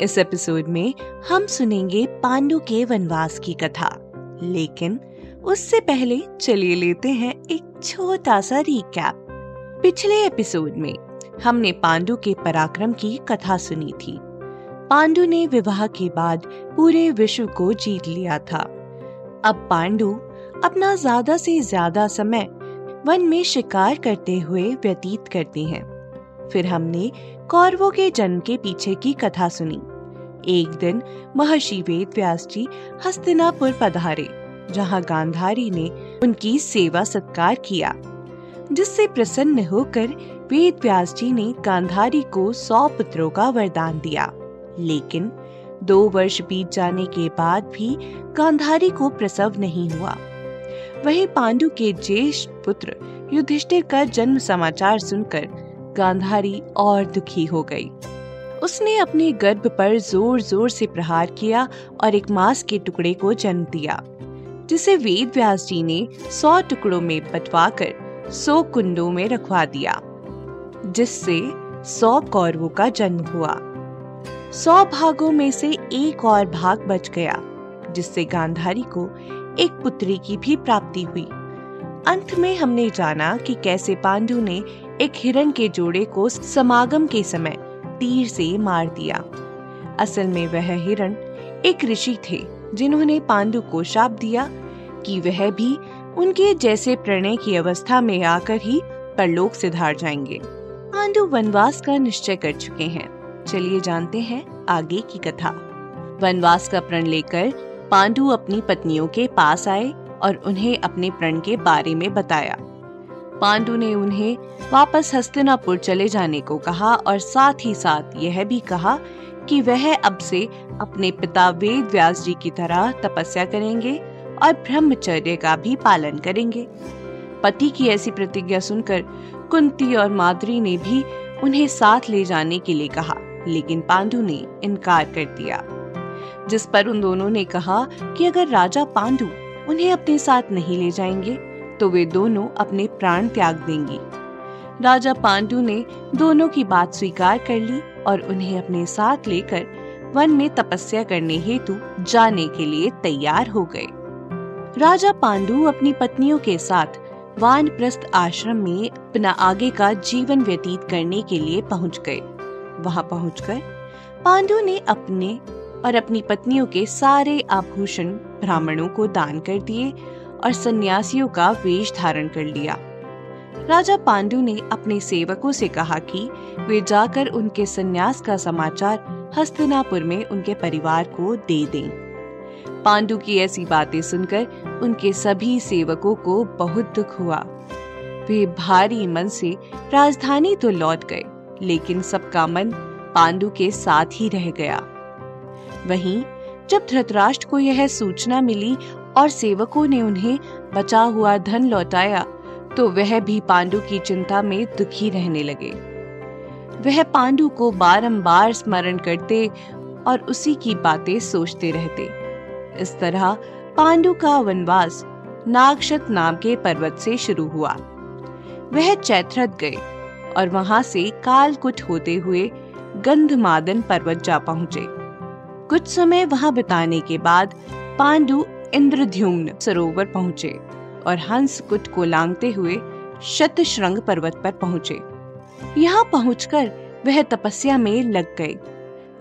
इस एपिसोड में हम सुनेंगे पांडु के वनवास की कथा। लेकिन उससे पहले चलिए लेते हैं एक छोटा सा रिकैप पिछले एपिसोड में हमने पांडु के पराक्रम की कथा सुनी थी। पांडु ने विवाह के बाद पूरे विश्व को जीत लिया था। अब पांडु अपना ज़्यादा से ज़्यादा समय वन में शिकार करते हुए व्यतीत करते हैं। फिर हमने कौरवों के जन्म के पीछे की कथा सुनी। एक दिन महर्षि वेद व्यास जी हस्तिनापुर पधारे, जहाँ गांधारी ने उनकी सेवा सत्कार किया, जिससे प्रसन्न होकर वेद व्यास जी ने गांधारी को सौ पुत्रों का वरदान दिया। लेकिन दो वर्ष बीत जाने के बाद भी गांधारी को प्रसव नहीं हुआ। वहीं पांडु के ज्येष्ठ पुत्र युधिष्ठिर का जन्म समाचार सुनकर गांधारी और दुखी हो गई। उसने अपने गर्भ पर ज़ोर ज़ोर से प्रहार किया और एक मांस के टुकड़े को जन्म दिया, जिसे वेद व्यास जी ने सौ टुकड़ों में बंटवाकर सौ कुंडों में रखवा दिया, जिससे सौ कौरवों का जन्म हुआ। सौ भागों में से एक और भाग बच गया, जिससे गांधारी को एक पुत्री की भी प्राप्ति हुई। अंत में हमने जाना कि कैसे पांडु ने एक हिरण के जोड़े को समागम के समय तीर से मार दिया। असल में वह हिरण एक ऋषि थे, जिन्होंने पांडु को शाप दिया कि वह भी उनके जैसे प्रणय की अवस्था में आकर ही परलोक से धार जाएँगे। पांडु वनवास का निश्चय कर चुके हैं। चलिए जानते हैं आगे की कथा। वनवास का प्रण लेकर पांडु अपनी पत्नियों के पास आए और उन्हें अपने प्रण के बारे में बताया। पांडु ने उन्हें वापस हस्तिनापुर चले जाने को कहा और साथ ही साथ यह भी कहा कि वह अब से अपने पिता वेद व्यास जी की तरह तपस्या करेंगे और ब्रह्मचर्य का भी पालन करेंगे। पति की ऐसी प्रतिज्ञा सुनकर कुंती और माद्री ने भी उन्हें साथ ले जाने के लिए कहा, लेकिन पांडु ने इनकार कर दिया। जिस पर उन दोनों ने कहा कि अगर राजा पांडु उन्हें अपने साथ नहीं ले जाएँगे तो वे दोनों अपने प्राण त्याग देंगी। राजा पांडु ने दोनों की बात स्वीकार कर ली और उन्हें अपने साथ लेकर वन में तपस्या करने हेतु जाने के लिए तैयार हो गए। राजा पांडु अपनी पत्नियों के साथ वानप्रस्थ आश्रम में अपना आगे का जीवन व्यतीत करने के लिए पहुँच गए। वहाँ पहुंचकर पांडु ने अपने और अपनी पत्नियों के सारे आभूषण ब्राह्मणों को दान कर दिए और सन्यासियों का वेश धारण कर लिया। राजा पांडु ने अपने सेवकों से कहा कि वे जाकर उनके सन्यास का समाचार हस्तिनापुर में उनके परिवार को दे दें। पांडु की ऐसी बातें सुनकर उनके सभी सेवकों को बहुत दुख हुआ। वे भारी मन से राजधानी तो लौट गए, लेकिन सबका मन पांडु के साथ ही रह गया। वहीं जब धृतराष्ट्र को यह सूचना मिली और सेवकों ने उन्हें बचा हुआ धन लौटाया तो वह भी पांडु की चिंता में दुखी रहने लगे। वह पांडु को बारंबार स्मरण करते और उसी की बातें सोचते रहते। इस तरह पांडु का वनवास नागशत नाम के पर्वत से शुरू हुआ। वह चैत्रत गए और वहाँ से कालकुट होते हुए गंधमादन पर्वत जा पहुँचे। कुछ समय वहाँ बिताने के बाद पांडु इंद्रद्युम्न सरोवर पहुँचे और हंस कुट को लांगते हुए शतश्रृंग पर्वत पर पहुँचे। यहाँ पहुंचकर वह तपस्या में लग गए।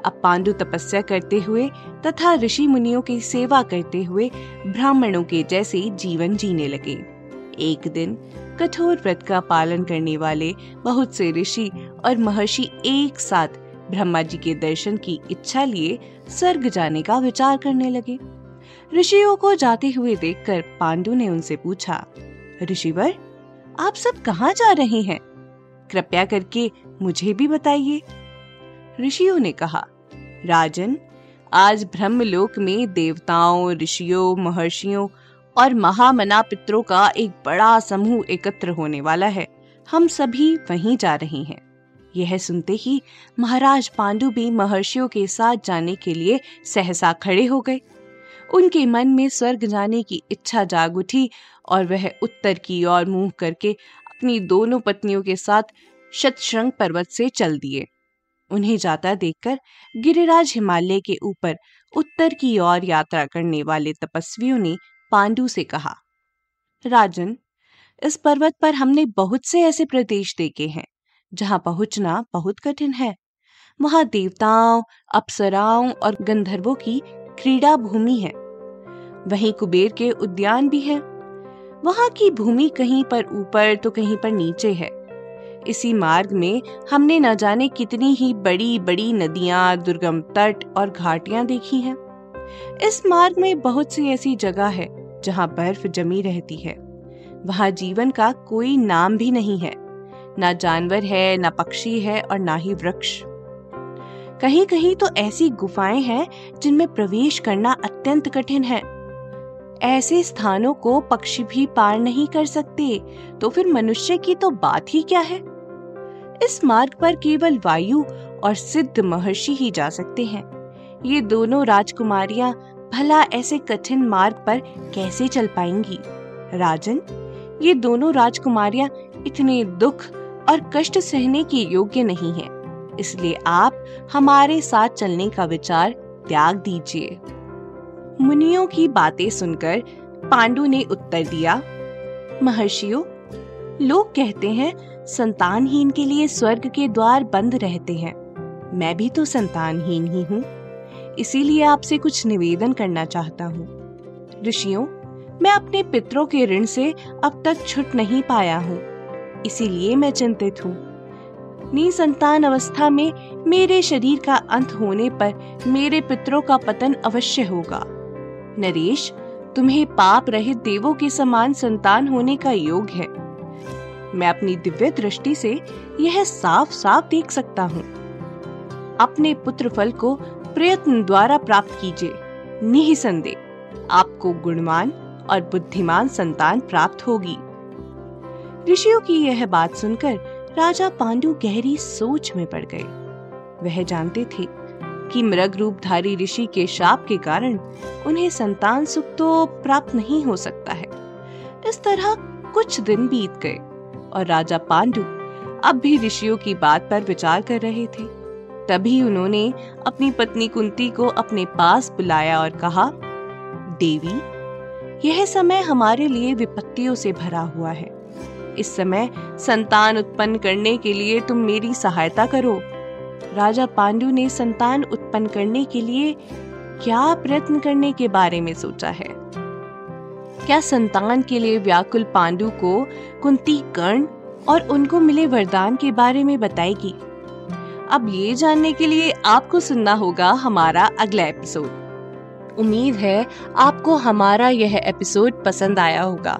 अब पांडु तपस्या करते हुए तथा ऋषि मुनियों की सेवा करते हुए ब्राह्मणों के जैसे जीवन जीने लगे। एक दिन कठोर व्रत का पालन करने वाले बहुत से ऋषि और महर्षि एक साथ ब्रह्मा जी के दर्शन की इच्छा लिए स्वर्ग जाने का विचार करने लगे। ऋषियों को जाते हुए देखकर पांडु ने उनसे पूछा, ऋषिवर, आप सब कहाँ जा रहे हैं? कृपया करके मुझे भी बताइए. ऋषियों ने कहा, राजन, आज ब्रह्मलोक में देवताओं, ऋषियों, महर्षियों और महामना पितरों का एक बड़ा समूह एकत्र होने वाला है। हम सभी वहीं जा रहे हैं। यह सुनते ही महाराज पांडु भी महर्षियों के साथ जाने के लिए सहसा खड़े हो गए। उनके मन में स्वर्ग जाने की इच्छा जाग उठी और वह उत्तर की ओर मुँह करके अपनी दोनों पत्नियों के साथ शतशृंग पर्वत से चल दिए। उन्हें जाता देखकर गिरिराज हिमालय के ऊपर उत्तर की ओर यात्रा करने वाले तपस्वियों ने पांडु से कहा, राजन, इस पर्वत पर हमने बहुत से ऐसे प्रदेश देखे हैं, जहाँ पहुँचना बहुत कठिन है। वहाँ देवताओं अप्सराओं और गंधर्वों की क्रीड़ा भूमि है। वहीं कुबेर के उद्यान भी हैं। वहाँ की भूमि कहीं पर ऊपर तो कहीं पर नीचे है। इसी मार्ग में हमने न जाने कितनी ही बड़ी बड़ी नदियाँ, दुर्गम तट और घाटियाँ देखी हैं। इस मार्ग में बहुत सी ऐसी जगह है जहाँ बर्फ़ जमी रहती है। वहाँ जीवन का कोई नाम भी नहीं है। ना जानवर है, ना पक्षी है और ना ही वृक्ष। कहीं कहीं तो ऐसी गुफाएँ हैं जिनमें प्रवेश करना अत्यंत कठिन है। ऐसे स्थानों को पक्षी भी पार नहीं कर सकते तो फिर मनुष्य की तो बात ही क्या है? इस मार्ग पर केवल वायु और सिद्ध महर्षि ही जा सकते हैं। ये दोनों राजकुमारियाँ भला ऐसे कठिन मार्ग पर कैसे चल पाएँगी? राजन, ये दोनों राजकुमारियाँ इतने दुख और कष्ट सहने के योग्य नहीं है। इसलिए आप हमारे साथ चलने का विचार त्याग दीजिए। मुनियों की बातें सुनकर पांडु ने उत्तर दिया, महर्षियों, लोग कहते हैं संतानहीन के लिए स्वर्ग के द्वार बंद रहते हैं। मैं भी तो संतानहीन ही हूँ, इसीलिए आपसे कुछ निवेदन करना चाहता हूँ। ऋषियों, मैं अपने पितरों के ऋण से अब तक छुट नहीं पाया हूँ, इसीलिए मैं चिंतित हूँ। निसंतान अवस्था में मेरे शरीर का अंत होने पर मेरे पितरों का पतन अवश्य होगा। नरेश, तुम्हें पाप रहित देवों के समान संतान होने का योग है। मैं अपनी दिव्य दृष्टि से यह साफ़ साफ़ देख सकता हूँ। अपने पुत्र फल को प्रयत्न द्वारा प्राप्त कीजिए। निसंदेह आपको गुणवान और बुद्धिमान संतान प्राप्त होगी। ऋषियों की यह बात सुनकर राजा पांडु गहरी सोच में पड़ गए। वह जानते थे कि मृग रूपधारी ऋषि के शाप के कारण उन्हें संतान सुख तो प्राप्त नहीं हो सकता है। इस तरह कुछ दिन बीत गए और राजा पांडु अब भी ऋषियों की बात पर विचार कर रहे थे। तभी उन्होंने अपनी पत्नी कुंती को अपने पास बुलाया और कहा, देवी, यह समय हमारे लिए विपत्तियों से भरा हुआ है। इस समय संतान उत्पन्न करने के लिए तुम मेरी सहायता करो। राजा पांडु ने संतान उत्पन्न करने के लिए क्या प्रयत्न करने के बारे में सोचा है? क्या संतान के लिए व्याकुल पांडु को कुंती कर्ण और उनको मिले वरदान के बारे में बताएगी? अब ये जानने के लिए आपको सुनना होगा हमारा अगला एपिसोड। उम्मीद है आपको हमारा यह एपिसोड पसंद आया होगा।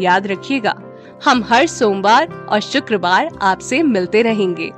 याद रखिएगा। हम हर सोमवार और शुक्रवार आपसे मिलते रहेंगे।